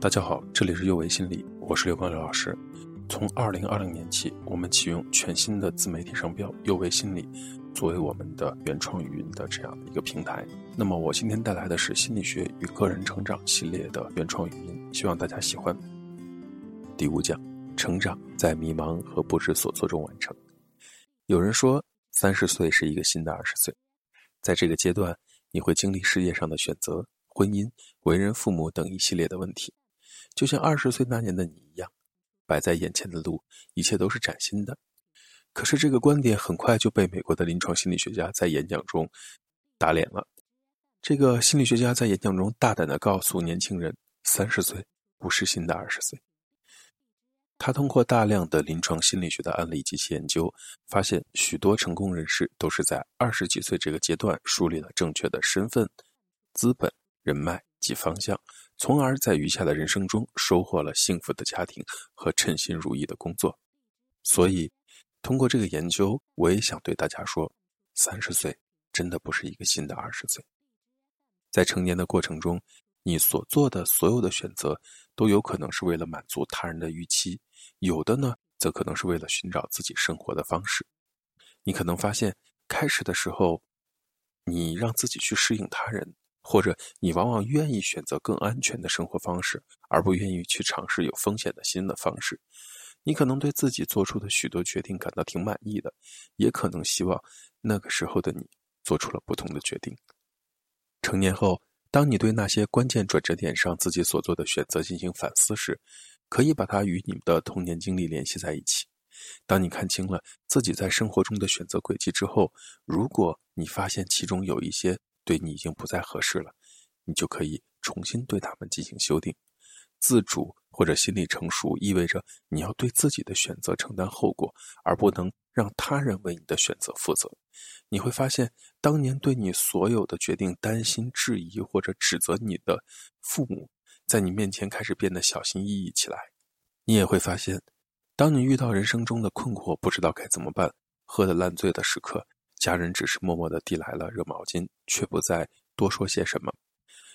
大家好，这里是右维心理，我是刘光刘老师。从二零二零年起，我们启用全新的自媒体商标“右维心理”作为我们的原创语音的这样的一个平台。那么，我今天带来的是心理学与个人成长系列的原创语音，希望大家喜欢。第五讲：成长在迷茫和不知所措中完成。有人说，三十岁是一个新的二十岁，在这个阶段，你会经历事业上的选择。婚姻、为人父母等一系列的问题，就像二十岁那年的你一样，摆在眼前的路，一切都是崭新的。可是这个观点很快就被美国的临床心理学家在演讲中打脸了。这个心理学家在演讲中大胆地告诉年轻人：“三十岁不是新的二十岁。”他通过大量的临床心理学的案例及其研究，发现许多成功人士都是在二十几岁这个阶段树立了正确的身份、资本。人脉及方向，从而在余下的人生中收获了幸福的家庭和称心如意的工作。所以，通过这个研究，我也想对大家说：三十岁真的不是一个新的二十岁。在成年的过程中，你所做的所有的选择，都有可能是为了满足他人的预期，有的呢，则可能是为了寻找自己生活的方式。你可能发现，开始的时候，你让自己去适应他人。或者你往往愿意选择更安全的生活方式，而不愿意去尝试有风险的新的方式。你可能对自己做出的许多决定感到挺满意的，也可能希望那个时候的你做出了不同的决定。成年后，当你对那些关键转折点上自己所做的选择进行反思时，可以把它与你的童年经历联系在一起。当你看清了自己在生活中的选择轨迹之后，如果你发现其中有一些，对你已经不再合适了，你就可以重新对他们进行修订。自主或者心理成熟，意味着你要对自己的选择承担后果，而不能让他人为你的选择负责。你会发现，当年对你所有的决定担心、质疑或者指责你的父母，在你面前开始变得小心翼翼起来。你也会发现，当你遇到人生中的困惑，不知道该怎么办，喝得烂醉的时刻。家人只是默默地递来了热毛巾，却不再多说些什么。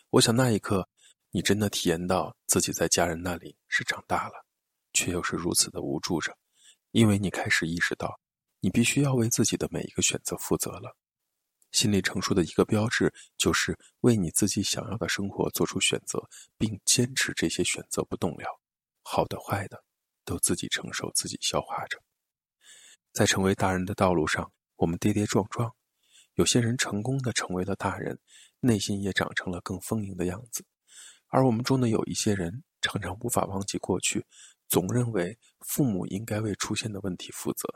我想那一刻，你真的体验到自己在家人那里是长大了，却又是如此的无助着，因为你开始意识到，你必须要为自己的每一个选择负责了。心理成熟的一个标志，就是为你自己想要的生活做出选择，并坚持这些选择不动摇，好的坏的，都自己承受，自己消化着。在成为大人的道路上。我们跌跌撞撞，有些人成功的成为了大人，内心也长成了更丰盈的样子；而我们中的有一些人，常常无法忘记过去，总认为父母应该为出现的问题负责。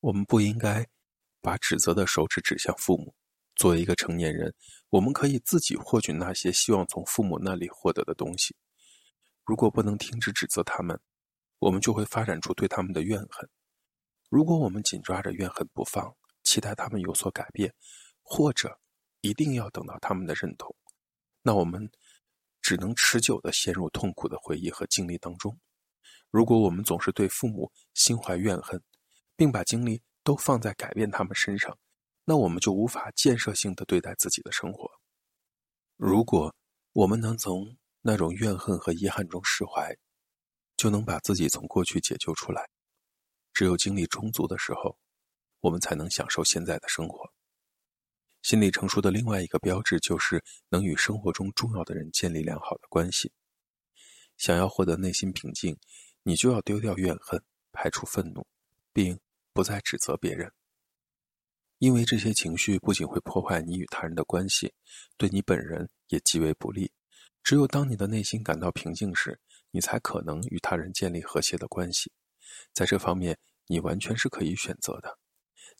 我们不应该把指责的手指指向父母。作为一个成年人，我们可以自己获取那些希望从父母那里获得的东西。如果不能停止指责他们，我们就会发展出对他们的怨恨。如果我们紧抓着怨恨不放，期待他们有所改变，或者一定要等到他们的认同，那我们只能持久的陷入痛苦的回忆和经历当中。如果我们总是对父母心怀怨恨，并把精力都放在改变他们身上，那我们就无法建设性的对待自己的生活。如果我们能从那种怨恨和遗憾中释怀，就能把自己从过去解救出来。只有精力充足的时候，我们才能享受现在的生活。心理成熟的另外一个标志就是能与生活中重要的人建立良好的关系。想要获得内心平静，你就要丢掉怨恨，排除愤怒，并不再指责别人。因为这些情绪不仅会破坏你与他人的关系，对你本人也极为不利。只有当你的内心感到平静时，你才可能与他人建立和谐的关系。在这方面，你完全是可以选择的。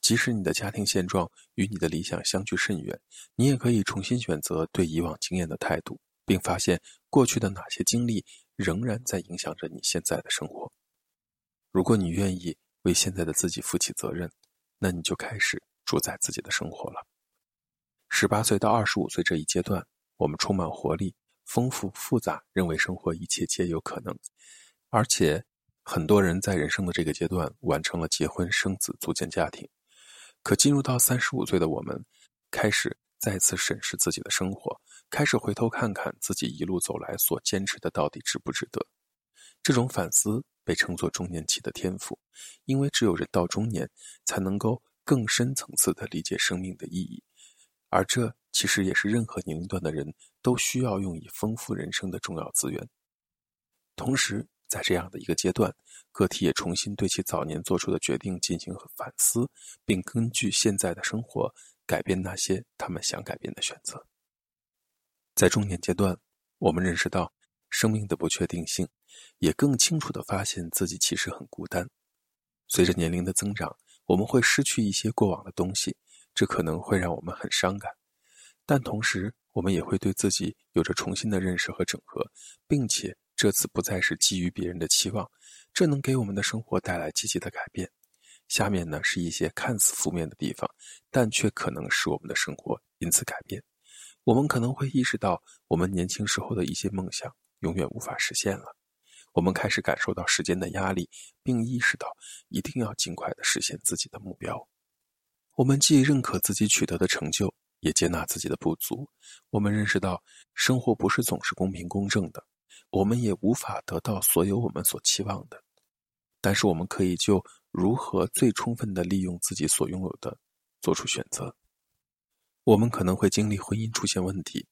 即使你的家庭现状与你的理想相距甚远，你也可以重新选择对以往经验的态度，并发现过去的哪些经历仍然在影响着你现在的生活。如果你愿意为现在的自己负起责任，那你就开始主宰自己的生活了。十八岁到二十五岁这一阶段，我们充满活力、丰富、复杂，认为生活一切皆有可能，而且。很多人在人生的这个阶段完成了结婚、生子、组建家庭，可进入到三十五岁的我们，开始再次审视自己的生活，开始回头看看自己一路走来所坚持的到底值不值得。这种反思被称作中年期的天赋，因为只有人到中年，才能够更深层次的理解生命的意义，而这其实也是任何年龄段的人都需要用以丰富人生的重要资源。同时，在这样的一个阶段，个体也重新对其早年做出的决定进行反思，并根据现在的生活改变那些他们想改变的选择。在中年阶段，我们认识到生命的不确定性。也更清楚地发现自己其实很孤单。随着年龄的增长，我们会失去一些过往的东西，这可能会让我们很伤感。但同时，我们也会对自己有着重新的认识和整合，并且这次不再是基于别人的期望，这能给我们的生活带来积极的改变。下面呢是一些看似负面的地方，但却可能使我们的生活因此改变。我们可能会意识到，我们年轻时候的一些梦想永远无法实现了。我们开始感受到时间的压力，并意识到一定要尽快的实现自己的目标。我们既认可自己取得的成就，也接纳自己的不足。我们认识到生活不是总是公平公正的，我们也无法得到所有我们所期望的。但是我们可以就如何最充分的利用自己所拥有的做出选择。我们可能会经历婚姻出现问题，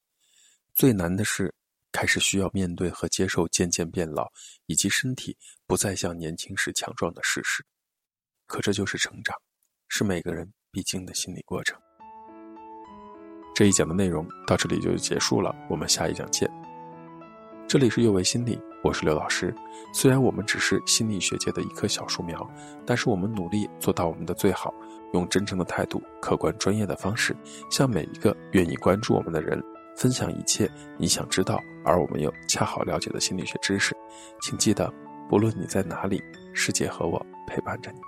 最难的是。开始需要面对和接受渐渐变老，以及身体不再像年轻时强壮的事实。可这就是成长，是每个人必经的心理过程。这一讲的内容到这里就结束了，我们下一讲见。这里是幼为心理，我是刘老师。虽然我们只是心理学界的一棵小树苗，但是我们努力做到我们的最好，用真诚的态度、客观专业的方式，向每一个愿意关注我们的人。分享一切你想知道而我们又恰好了解的心理学知识，请记得，不论你在哪里，世界和我陪伴着你。